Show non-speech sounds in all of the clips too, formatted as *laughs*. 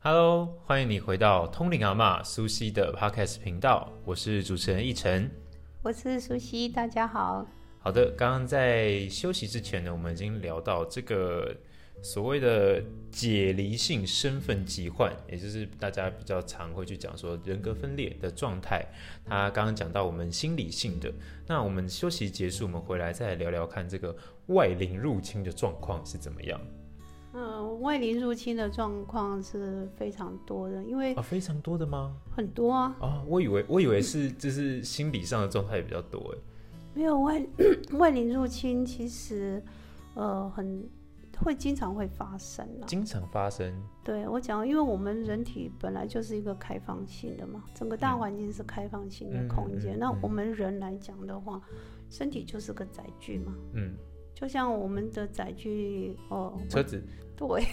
Hello，欢迎你回到通灵阿妈苏西的 Podcast 频道，我是主持人奕晨。我是苏西，大家好。好的，刚刚在休息之前呢，我们已经聊到这个所谓的解离性身份疾患，也就是大家比较常会去讲说人格分裂的状态。他刚刚讲到我们心理性的，那我们休息结束，我们回来再聊聊看这个外灵入侵的状况是怎么样。嗯，外灵入侵的状况是非常多的，因为啊，非常多的吗？很多啊。啊，我以为我以为是就是心理上的状态也比较多哎。没有外 *coughs* 外灵入侵，其实呃很会经常会发生啊。经常发生。对我讲，因为我们人体本来就是一个开放性的嘛，整个大环境是开放性的空间。那我们人来讲的话，身体就是个载具嘛。嗯。就像我们的载具哦，车子。对，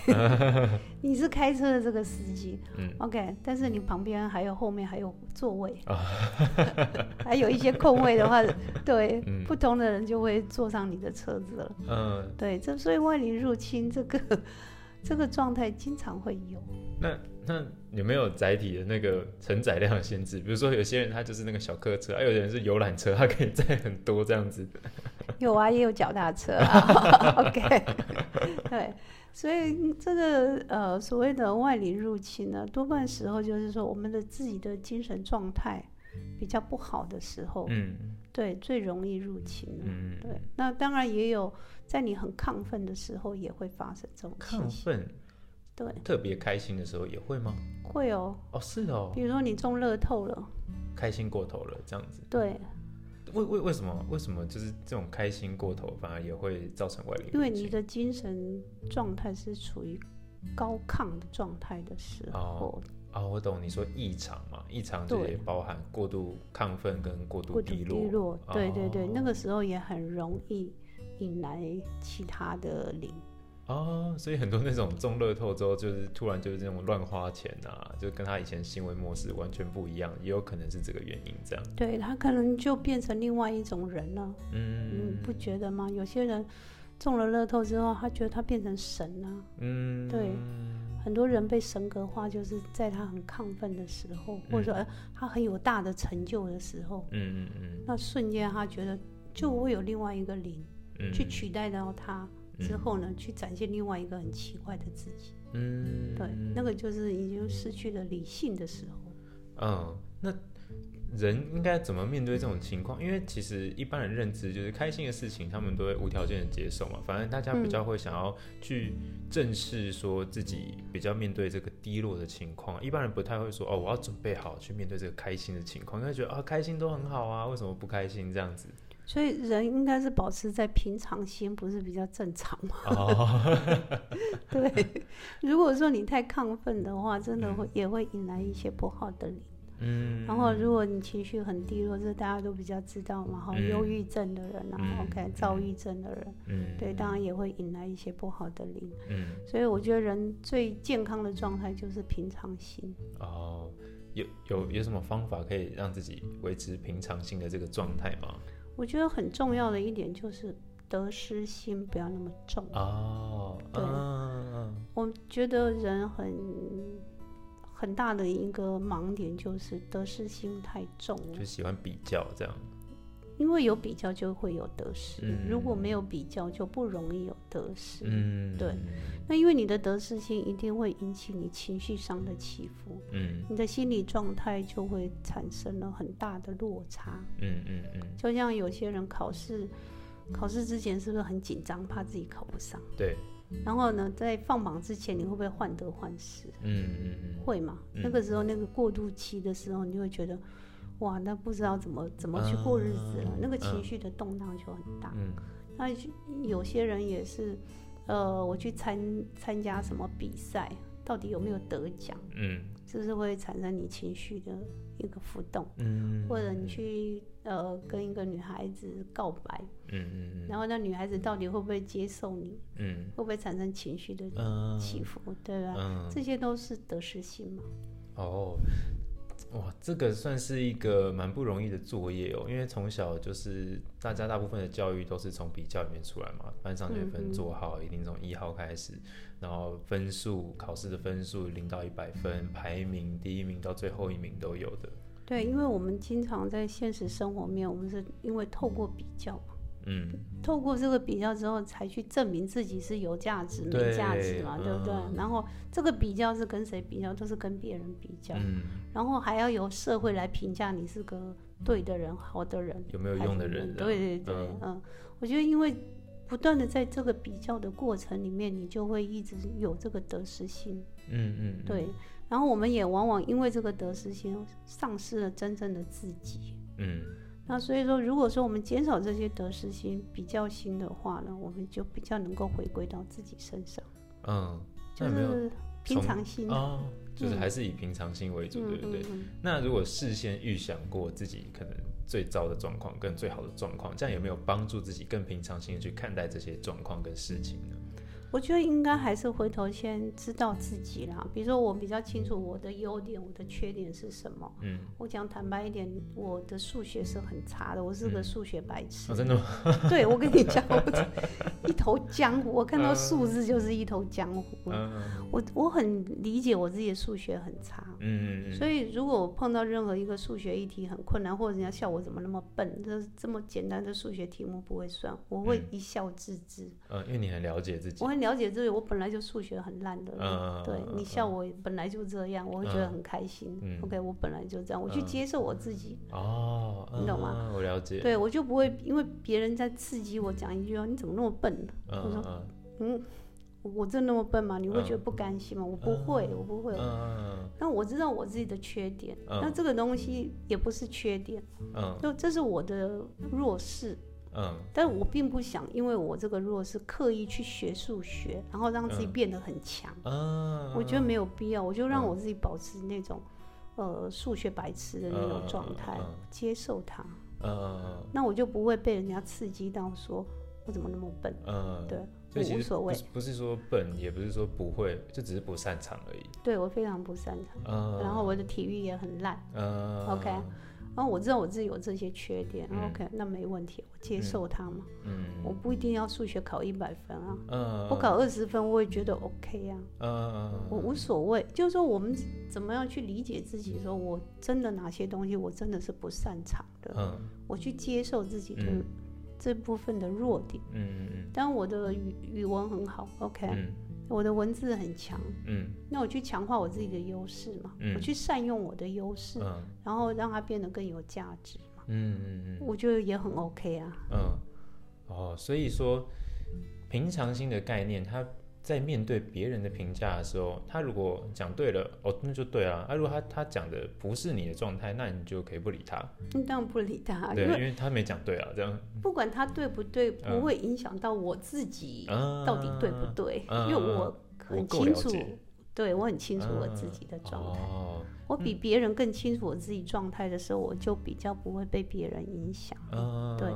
*laughs* 你是开车的这个司机，嗯，OK，但是你旁边还有后面还有座位，*laughs* 还有一些空位的话，*laughs* 对，不同的人就会坐上你的车子了，嗯，对，这所以外力入侵这个这个状态经常会有。那那有没有载体的那个承载量限制？比如说有些人他就是那个小客车，还有的人是游览车，他可以载很多这样子。*laughs* 有啊，也有脚踏车啊，*laughs* OK，*laughs* 对。所以这个呃所谓的外力入侵呢，多半时候就是说我们的自己的精神状态比较不好的时候，嗯，对，最容易入侵嗯，对。那当然也有在你很亢奋的时候也会发生这种亢奋，对，特别开心的时候也会吗？会哦，哦是哦，比如说你中乐透了，开心过头了这样子，对。为为为什么为什么就是这种开心过头，反而也会造成外力？因为你的精神状态是处于高亢的状态的时候。哦，我懂你说异常嘛，异常就也包含过度亢奋跟过度低落。低落，对对对，那个时候也很容易引来其他的灵。哦，所以很多那种中乐透之后，就是突然就是这种乱花钱啊，就跟他以前行为模式完全不一样，也有可能是这个原因这样。对他可能就变成另外一种人了。嗯，你不觉得吗？有些人中了乐透之后，他觉得他变成神了。嗯，对，很多人被神格化，就是在他很亢奋的时候，或者说他很有大的成就的时候。嗯嗯嗯。那瞬间他觉得就会有另外一个灵去取代到他。之后呢，去展现另外一个很奇怪的自己。嗯，对，那个就是已经失去了理性的时候。嗯，那人应该怎么面对这种情况？因为其实一般人认知就是开心的事情，他们都会无条件的接受嘛。反正大家比较会想要去正视说自己比较面对这个低落的情况。一般人不太会说哦，我要准备好去面对这个开心的情况，因为觉得啊，开心都很好啊，为什么不开心这样子？所以人应该是保持在平常心，不是比较正常吗？哦，*laughs* 对。如果说你太亢奋的话，真的会也会引来一些不好的灵。嗯。然后，如果你情绪很低落，这大家都比较知道嘛，哈，忧郁症的人啊，OK，躁郁症的人，嗯，对，当然也会引来一些不好的灵。嗯。所以我觉得人最健康的状态就是平常心。哦，有有有什么方法可以让自己维持平常心的这个状态吗？我觉得很重要的一点就是得失心不要那么重哦。对，我觉得人很很大的一个盲点就是得失心太重了，就喜欢比较这样。因为有比较就会有得失，如果没有比较就不容易有得失。嗯，对。那因为你的得失心一定会引起你情绪上的起伏，嗯，你的心理状态就会产生了很大的落差。嗯嗯嗯。就像有些人考试，考试之前是不是很紧张，怕自己考不上？对。然后呢，在放榜之前，你会不会患得患失？嗯嗯嗯。会嘛？那个时候那个过渡期的时候，你就会觉得。哇，那不知道怎么怎么去过日子了，那个情绪的动荡就很大。嗯，那有些人也是，呃，我去参参加什么比赛，到底有没有得奖？嗯，这是会产生你情绪的一个浮动。嗯，或者你去呃跟一个女孩子告白，嗯嗯然后那女孩子到底会不会接受你？嗯，会不会产生情绪的起伏？对吧？这些都是得失心嘛。哦。哇，这个算是一个蛮不容易的作业哦，因为从小就是大家大部分的教育都是从比较里面出来嘛，班上学分做好，一定从一号开始，然后分数考试的分数零到一百分，排名第一名到最后一名都有的。对，因为我们经常在现实生活面，我们是因为透过比较。嗯，透过这个比较之后，才去证明自己是有价值没价值嘛，对不对？然后这个比较是跟谁比较，都是跟别人比较。嗯，然后还要由社会来评价你是个对的人、好的人，有没有用的人？对对对，嗯，我觉得因为不断的在这个比较的过程里面，你就会一直有这个得失心。嗯嗯，对。然后我们也往往因为这个得失心，丧失了真正的自己。嗯。那所以说，如果说我们减少这些得失心、比较心的话呢，我们就比较能够回归到自己身上。嗯，就是平常心哦，就是还是以平常心为主，对不对？那如果事先预想过自己可能最糟的状况跟最好的状况，这样有没有帮助自己更平常心的去看待这些状况跟事情呢？我觉得应该还是回头先知道自己啦。比如说，我比较清楚我的优点、我的缺点是什么。嗯，我讲坦白一点，我的数学是很差的，我是个数学白痴。真的吗？对，我跟你讲，我 *laughs* 一头江湖，我看到数字就是一头江湖。嗯我我很理解我自己的数学很差。嗯嗯所以，如果我碰到任何一个数学议题很困难，或者人家笑我怎么那么笨，这这么简单的数学题目不会算，我会一笑置之。嗯，因为你很了解自己。我很。了解自己，我本来就数学很烂的，对你笑我本来就这样，我会觉得很开心。OK，我本来就这样，我去接受我自己。哦，你懂吗？我了解。对我就不会因为别人在刺激我讲一句话，你怎么那么笨呢？我说，嗯，我真那么笨吗？你会觉得不甘心吗？我不会，我不会。嗯但我知道我自己的缺点，那这个东西也不是缺点，嗯，就这是我的弱势。嗯，但我并不想，因为我这个弱是刻意去学数学，然后让自己变得很强。嗯，我觉得没有必要，我就让我自己保持那种，呃，数学白痴的那种状态，接受它。嗯，那我就不会被人家刺激到说，我怎么那么笨？嗯，对，我无所谓。不是说笨，也不是说不会，就只是不擅长而已。对我非常不擅长。嗯，然后我的体育也很烂。嗯，OK。然后我知道我自己有这些缺点，OK，那没问题，我接受它嘛。嗯，我不一定要数学考一百分啊，嗯，我考二十分我也觉得 OK 啊，嗯，我无所谓。就是说，我们怎么样去理解自己？说我真的哪些东西我真的是不擅长的，嗯，我去接受自己的这部分的弱点，嗯嗯嗯。但我的语语文很好，OK。我的文字很强，嗯，那我去强化我自己的优势嘛，我去善用我的优势，然后让它变得更有价值嘛，嗯嗯嗯，我觉得也很 OK 啊，嗯，哦，所以说平常心的概念，它在面对别人的评价的时候，他如果讲对了，哦，那就对啊，啊，如果他他讲的不是你的状态，那你就可以不理他，你当然不理他，对，因为他没讲对啊，这样，不管他对不对，不会影响到我自己到底对不对，因为我很清楚，对我很清楚我自己的状态，我比别人更清楚我自己状态的时候，我就比较不会被别人影响，对。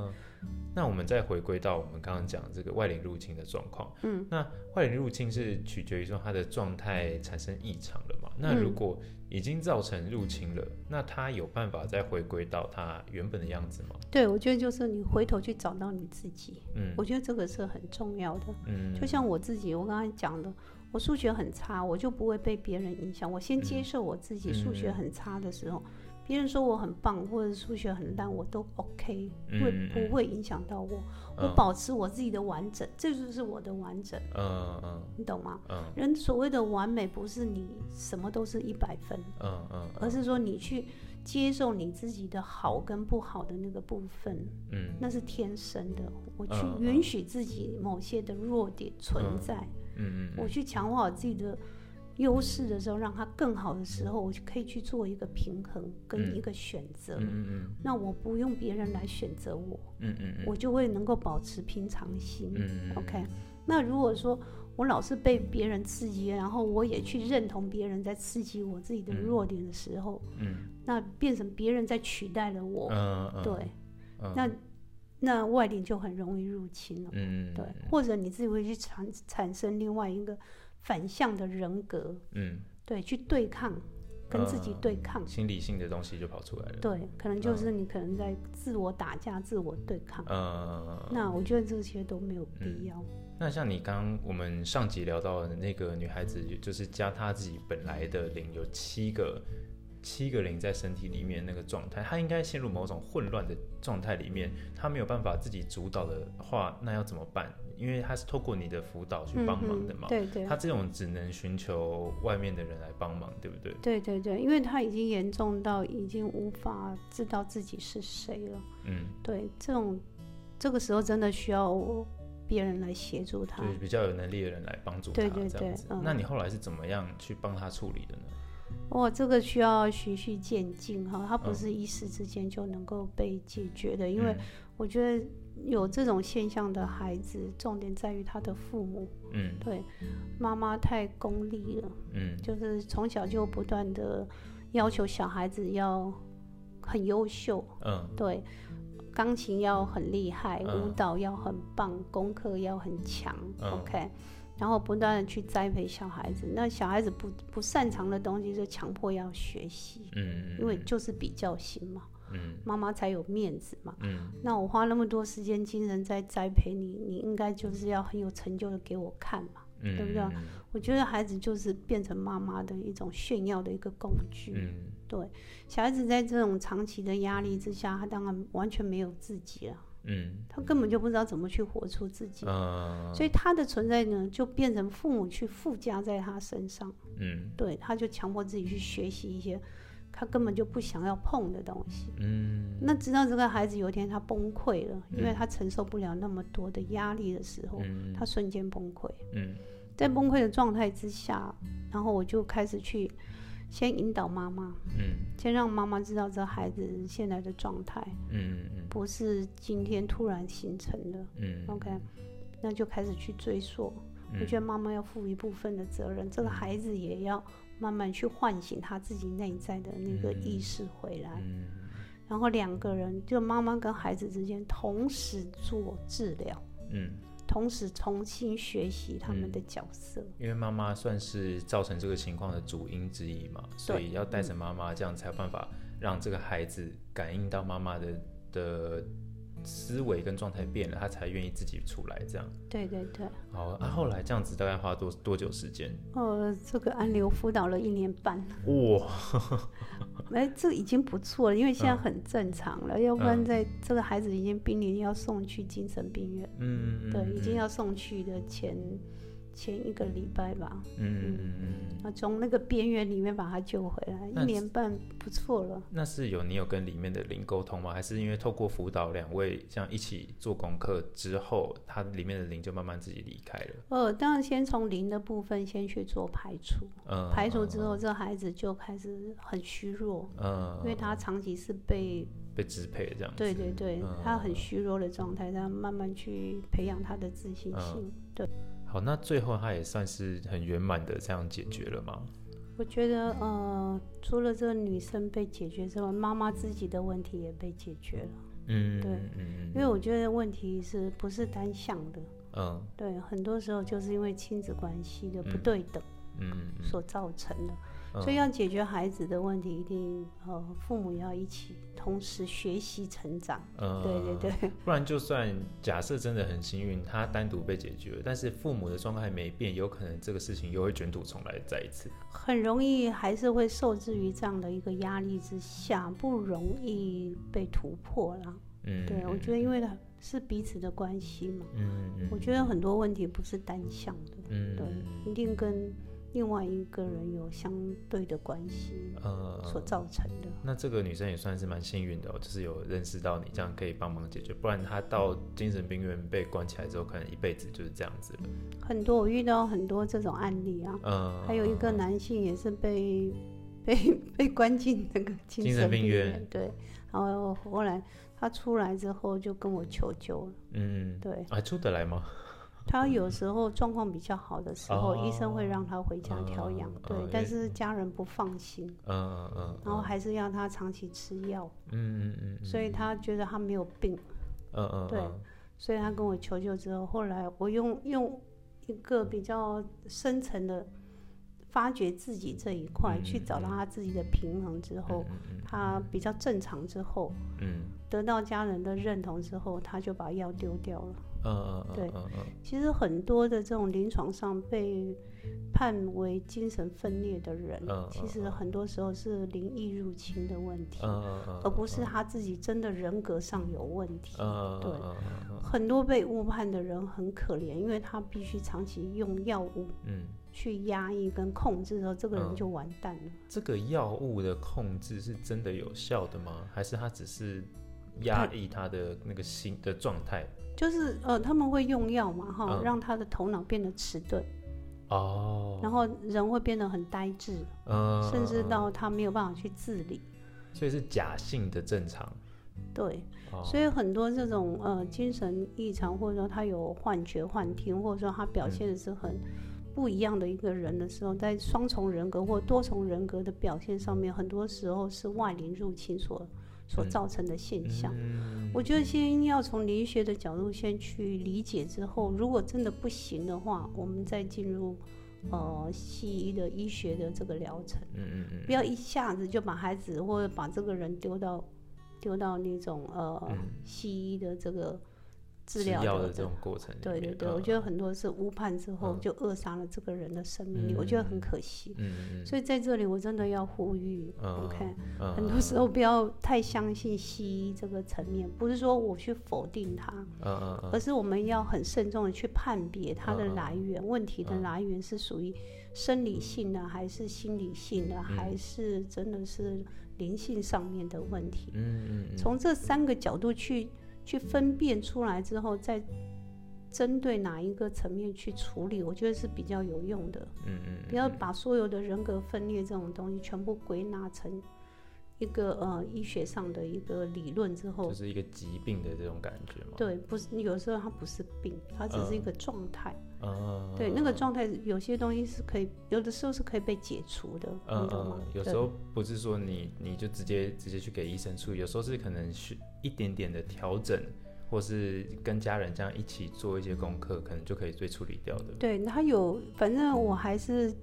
那我们再回归到我们刚刚讲这个外灵入侵的状况，嗯，那外灵入侵是取决于说它的状态产生异常了嘛？那如果已经造成入侵了，那它有办法再回归到它原本的样子吗？对，我觉得就是你回头去找到你自己，嗯，我觉得这个是很重要的，嗯，就像我自己，我刚才讲的，我数学很差，我就不会被别人影响，我先接受我自己数学很差的时候。别人说我很棒，或者数学很烂，我都 OK，会不会影响到我？我保持我自己的完整，这就是我的完整。嗯嗯，你懂吗？嗯，人所谓的完美，不是你什么都是一百分，嗯嗯，而是说你去接受你自己的好跟不好的那个部分，嗯，那是天生的。我去允许自己某些的弱点存在，嗯嗯，我去强化我自己的。优势的时候，让它更好的时候，我就可以去做一个平衡跟一个选择。嗯嗯那我不用别人来选择我。嗯嗯我就会能够保持平常心。嗯 OK。那如果说我老是被别人刺激，然后我也去认同别人在刺激我自己的弱点的时候，嗯。那变成别人在取代了我。嗯嗯。对。那那外力就很容易入侵了。嗯对。或者你自己会去产产生另外一个。反向的人格，嗯，对，去对抗跟自己对抗，心理性的东西就跑出来了。对，可能就是你可能在自我打架、自我对抗。嗯，那我觉得这些都没有必要。那像你刚我们上集聊到的那个女孩子，就是加她自己本来的零有七个。七个零在身体里面那个状态，他应该陷入某种混乱的状态里面，他没有办法自己主导的话，那要怎么办？因为他是透过你的辅导去帮忙的嘛，对对，他这种只能寻求外面的人来帮忙，对不对？对对对，因为他已经严重到已经无法知道自己是谁了，嗯，对，这种这个时候真的需要别人来协助他，对，比较有能力的人来帮助他，对对对，那你后来是怎么样去帮他处理的呢？哇，这个需要循序渐进哈，它不是一时之间就能够被解决的。因为我觉得有这种现象的孩子，重点在于他的父母。嗯，对，妈妈太功利了。嗯，就是从小就不断的要求小孩子要很优秀。嗯，对，钢琴要很厉害，舞蹈要很棒，功课要很强。OK。然后不断的去栽培小孩子，那小孩子不不擅长的东西就强迫要学习，嗯，因为就是比较心嘛，嗯，妈妈才有面子嘛，嗯，那我花那么多时间精神在栽培你，你应该就是要很有成就的给我看嘛，嗯，对不对？我觉得孩子就是变成妈妈的一种炫耀的一个工具，嗯，对，小孩子在这种长期的压力之下，他当然完全没有自己了。嗯，他根本就不知道怎么去活出自己，所以他的存在呢，就变成父母去附加在他身上。嗯，对，他就强迫自己去学习一些他根本就不想要碰的东西。嗯，那直到这个孩子有一天他崩溃了，因为他承受不了那么多的压力的时候，他瞬间崩溃。嗯，在崩溃的状态之下，然后我就开始去。先引导妈妈，嗯，先让妈妈知道这孩子现在的状态，嗯嗯，不是今天突然形成的，嗯，OK，那就开始去追溯。我觉得妈妈要负一部分的责任，这个孩子也要慢慢去唤醒他自己内在的那个意识回来，嗯，然后两个人就妈妈跟孩子之间同时做治疗，嗯。同时重新学习他们的角色，因为妈妈算是造成这个情况的主因之一嘛，所以要带着妈妈，这样才有办法让这个孩子感应到妈妈的的。思维跟状态变了，他才愿意自己出来这样。对对对。好，那后来这样子大概花多多久时间？哦，这个安流辅导了一年半。哇，*laughs* 哎，这已经不错了，因为现在很正常了。要不然在这个孩子已经濒临要送去精神病院。嗯嗯。对，已经要送去的前。前一个礼拜吧，嗯嗯嗯，那从那个边缘里面把他救回来，一年半不错了。那是有你有跟里面的灵沟通吗？还是因为透过辅导两位这样一起做功课之后，他里面的灵就慢慢自己离开了？呃，当然先从灵的部分先去做排除，嗯，排除之后，这孩子就开始很虚弱，嗯，因为他长期是被被支配这样，对对对，他很虚弱的状态，他慢慢去培养他的自信心，对。好，那最后他也算是很圆满的这样解决了吗？我觉得，呃，除了这个女生被解决之外，妈妈自己的问题也被解决了。嗯，对，因为我觉得问题是不是单向的？嗯，对，很多时候就是因为亲子关系的不对等，嗯，所造成的。所以要解决孩子的问题，一定呃父母要一起同时学习成长。嗯，对对对。*laughs* 不然就算假设真的很幸运，他单独被解决了，但是父母的状态没变，有可能这个事情又会卷土重来再一次。很容易还是会受制于这样的一个压力之下，不容易被突破了。嗯，对，我觉得因为是彼此的关系嘛。嗯嗯。我觉得很多问题不是单向的。嗯。对，一定跟。另外一个人有相对的关系，呃，所造成的。那这个女生也算是蛮幸运的，就是有认识到你，这样可以帮忙解决。不然她到精神病院被关起来之后，可能一辈子就是这样子了。很多我遇到很多这种案例啊，嗯，还有一个男性也是被 *laughs* 被被关进那个精神病院，对，然后后来他出来之后就跟我求救了，嗯，对，还出得来吗？他有时候状况比较好的时候，医生会让他回家调养，对，但是家人不放心，嗯嗯，然后还是要他长期吃药，嗯嗯嗯，所以他觉得他没有病，嗯嗯，对，所以他跟我求救之后，后来我用用一个比较深层的发掘自己这一块，去找到他自己的平衡之后，他比较正常之后，嗯，得到家人的认同之后，他就把药丢掉了。嗯嗯对，其实很多的这种临床上被判为精神分裂的人，其实很多时候是灵异入侵的问题，而不是他自己真的人格上有问题。对，很多被误判的人很可怜，因为他必须长期用药物。嗯。去压抑跟控制的时候，这个人就完蛋了。这个药物的控制是真的有效的吗？还是他只是压抑他的那个心的状态？就是呃，他们会用药嘛，哈，让他的头脑变得迟钝哦，然后人会变得很呆滞，嗯，甚至到他没有办法去自理。所以是假性的正常。对，所以很多这种呃精神异常，或者说他有幻觉、幻听，或者说他表现的是很。不一样的一个人的时候，在双重人格或多重人格的表现上面，很多时候是外灵入侵所所造成的现象。我觉得先要从灵学的角度先去理解，之后如果真的不行的话，我们再进入呃西医的医学的这个疗程。嗯嗯嗯，不要一下子就把孩子或者把这个人丢到丢到那种呃西医的这个。治疗的这种过程，对对对，我觉得很多是误判之后就扼杀了这个人的生命力，我觉得很可惜。嗯嗯所以在这里我真的要呼吁，OK，很多时候不要太相信西医这个层面，不是说我去否定它，嗯嗯而是我们要很慎重的去判别它的来源，问题的来源是属于生理性的，还是心理性的，还是真的是灵性上面的问题？嗯嗯从这三个角度去。去分辨出来之后，再针对哪一个层面去处理，我觉得是比较有用的。嗯嗯，不要把所有的人格分裂这种东西全部归纳成一个呃医学上的一个理论之后，就是一个疾病的这种感觉嘛？对，不是，有时候它不是病，它只是一个状态。嗯，对，那个状态有些东西是可以，有的时候是可以被解除的。嗯嗯，有时候不是说你你就直接直接去给医生处理，有时候是可能需。一点点的调整，或是跟家人这样一起做一些功课，可能就可以被处理掉的。对，他有，反正我还是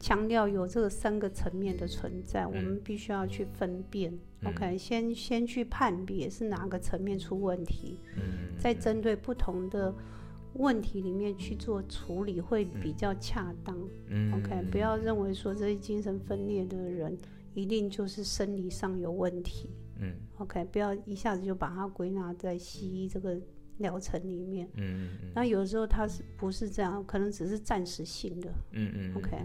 强调有这个三个层面的存在，我们必须要去分辨。OK，先先去判别是哪个层面出问题，嗯，再针对不同的问题里面去做处理，会比较恰当。嗯，OK，不要认为说这些精神分裂的人一定就是生理上有问题。嗯，OK，不要一下子就把它归纳在西医这个疗程里面。嗯嗯嗯。那有时候它是不是这样？可能只是暂时性的。嗯嗯。OK，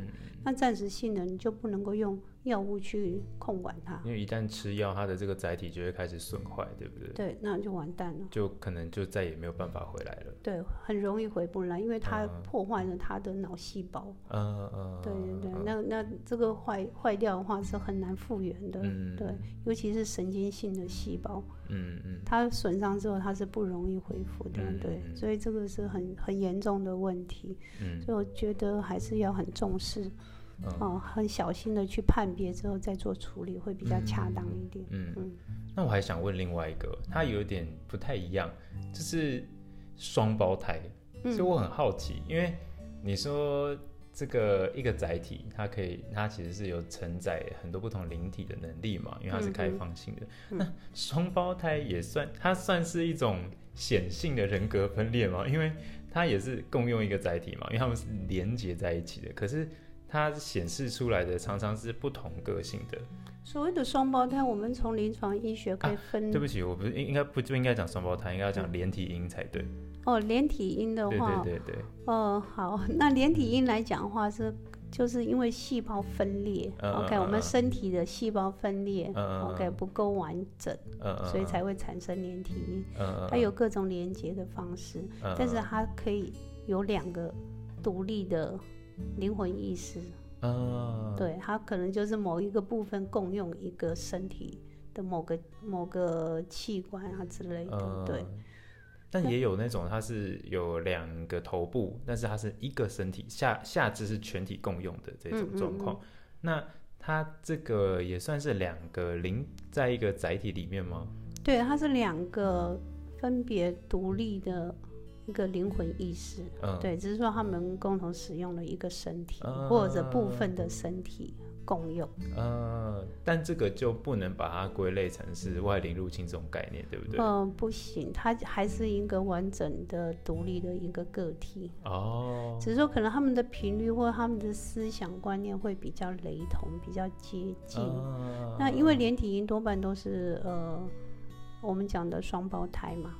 那暂时性的你就不能够用。药物去控管它，因为一旦吃药，它的这个载体就会开始损坏，对不对？对，那就完蛋了，就可能就再也没有办法回来了。对，很容易回不来，因为它破坏了它的脑细胞。嗯嗯。对对对，那那这个坏坏掉的话是很难复原的。嗯。对，尤其是神经性的细胞。嗯嗯。它损伤之后，它是不容易恢复的。对。所以这个是很很严重的问题。嗯。所以我觉得还是要很重视。哦，很小心的去判别之后再做处理，会比较恰当一点。嗯嗯。那我还想问另外一个，它有点不太一样，就是双胞胎，所以我很好奇，因为你说这个一个载体，它可以，它其实是有承载很多不同灵体的能力嘛，因为它是开放性的。那双胞胎也算，它算是一种显性的人格分裂嘛？因为它也是共用一个载体嘛，因为它们是连接在一起的，可是。它显示出来的常常是不同个性的。所谓的双胞胎，我们从临床医学可以分。对不起，我不是应应该不就应该讲双胞胎，应该要讲连体婴才对。哦，连体婴的话，对对对对。哦，好，那连体婴来讲的话是，就是因为细胞分裂，OK，我们身体的细胞分裂，OK 不够完整，所以才会产生连体婴。它有各种连接的方式，但是它可以有两个独立的。灵魂意识，嗯，对，它可能就是某一个部分共用一个身体的某个某个器官啊之类的，对。但也有那种它是有两个头部，但是它是一个身体下下肢是全体共用的这种状况。那它这个也算是两个灵在一个载体里面吗？对，它是两个分别独立的。一个灵魂意识，对，只是说他们共同使用了一个身体或者部分的身体。共用，呃，但这个就不能把它归类成是外灵入侵这种概念，对不对？嗯，不行，它还是一个完整的、独立的一个个体。哦，只是说可能他们的频率或他们的思想观念会比较雷同，比较接近。那因为连体婴多半都是呃，我们讲的双胞胎嘛，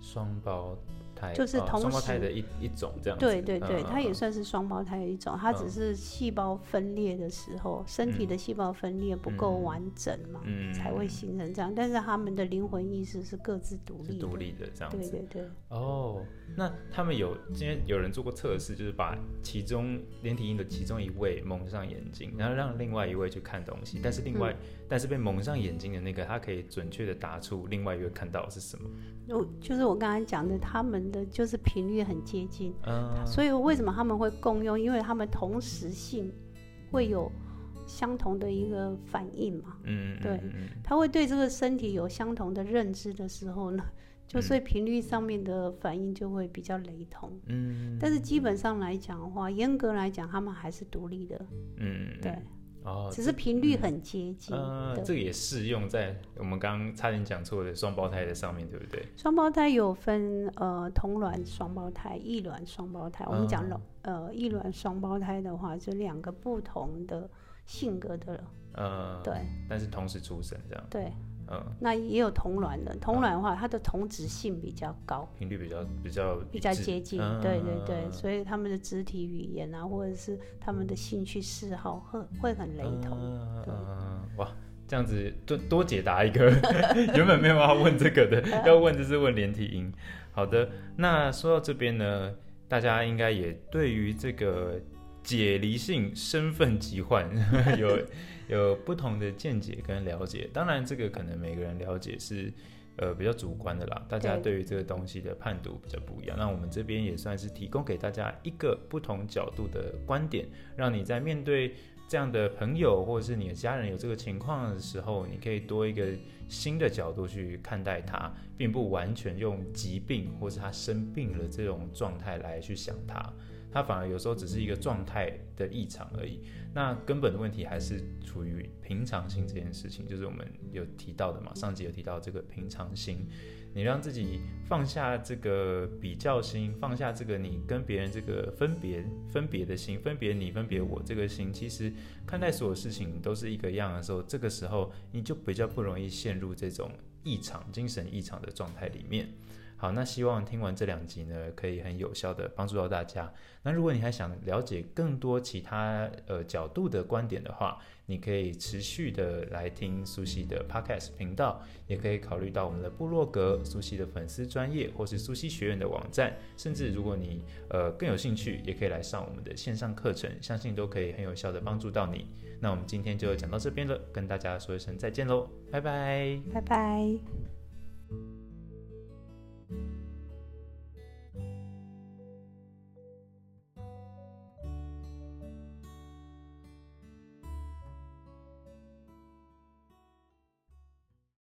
双胞。就是同双胞胎的一一种这样子，对对对，它也算是双胞胎的一种，它只是细胞分裂的时候，身体的细胞分裂不够完整嘛，才会形成这样。但是他们的灵魂意识是各自独立、独立的这样子。对对对。哦，那他们有今天有人做过测试，就是把其中连体婴的其中一位蒙上眼睛，然后让另外一位去看东西，但是另外但是被蒙上眼睛的那个，他可以准确的答出另外一位看到的是什么。就就是我刚才讲的，他们。的就是频率很接近，所以为什么他们会共用？因为他们同时性会有相同的一个反应嘛。嗯，对，他会对这个身体有相同的认知的时候呢，就所以频率上面的反应就会比较雷同。嗯，但是基本上来讲的话，严格来讲，他们还是独立的。嗯，对。哦，只是频率很接近。呃，这个也适用在我们刚刚差点讲错的双胞胎的上面对不对？双胞胎有分呃同卵双胞胎、异卵双胞胎。我们讲了呃异卵双胞胎的话，就两个不同的性格的。呃，对。但是同时出生这样。对。嗯，那也有同卵的，同卵的话，它的同质性比较高，频率比较比较比较接近，对对对，所以他们的肢体语言啊，或者是他们的兴趣嗜好会会很雷同。嗯，哇，这样子多多解答一个 *laughs* 原本没有要问这个的，*laughs* 要问就是问连体婴。好的，那说到这边呢，大家应该也对于这个解离性身份疾患 *laughs* 有。有不同的见解跟了解，当然这个可能每个人了解是，呃比较主观的啦。大家对于这个东西的判读比较不一样。那我们这边也算是提供给大家一个不同角度的观点，让你在面对这样的朋友或者是你的家人有这个情况的时候，你可以多一个新的角度去看待他，并不完全用疾病或是他生病了这种状态来去想他。它反而有时候只是一个状态的异常而已，那根本的问题还是处于平常心这件事情，就是我们有提到的嘛，上集有提到这个平常心，你让自己放下这个比较心，放下这个你跟别人这个分别分别的心，分别你分别我这个心，其实看待所有事情都是一个样的时候，这个时候你就比较不容易陷入这种异常、精神异常的状态里面。好，那希望听完这两集呢，可以很有效的帮助到大家。那如果你还想了解更多其他呃角度的观点的话，你可以持续的来听苏西的 Podcast 频道，也可以考虑到我们的部落格、苏西的粉丝专业，或是苏西学院的网站。甚至如果你呃更有兴趣，也可以来上我们的线上课程，相信都可以很有效的帮助到你。那我们今天就讲到这边了，跟大家说一声再见喽，拜拜，拜拜。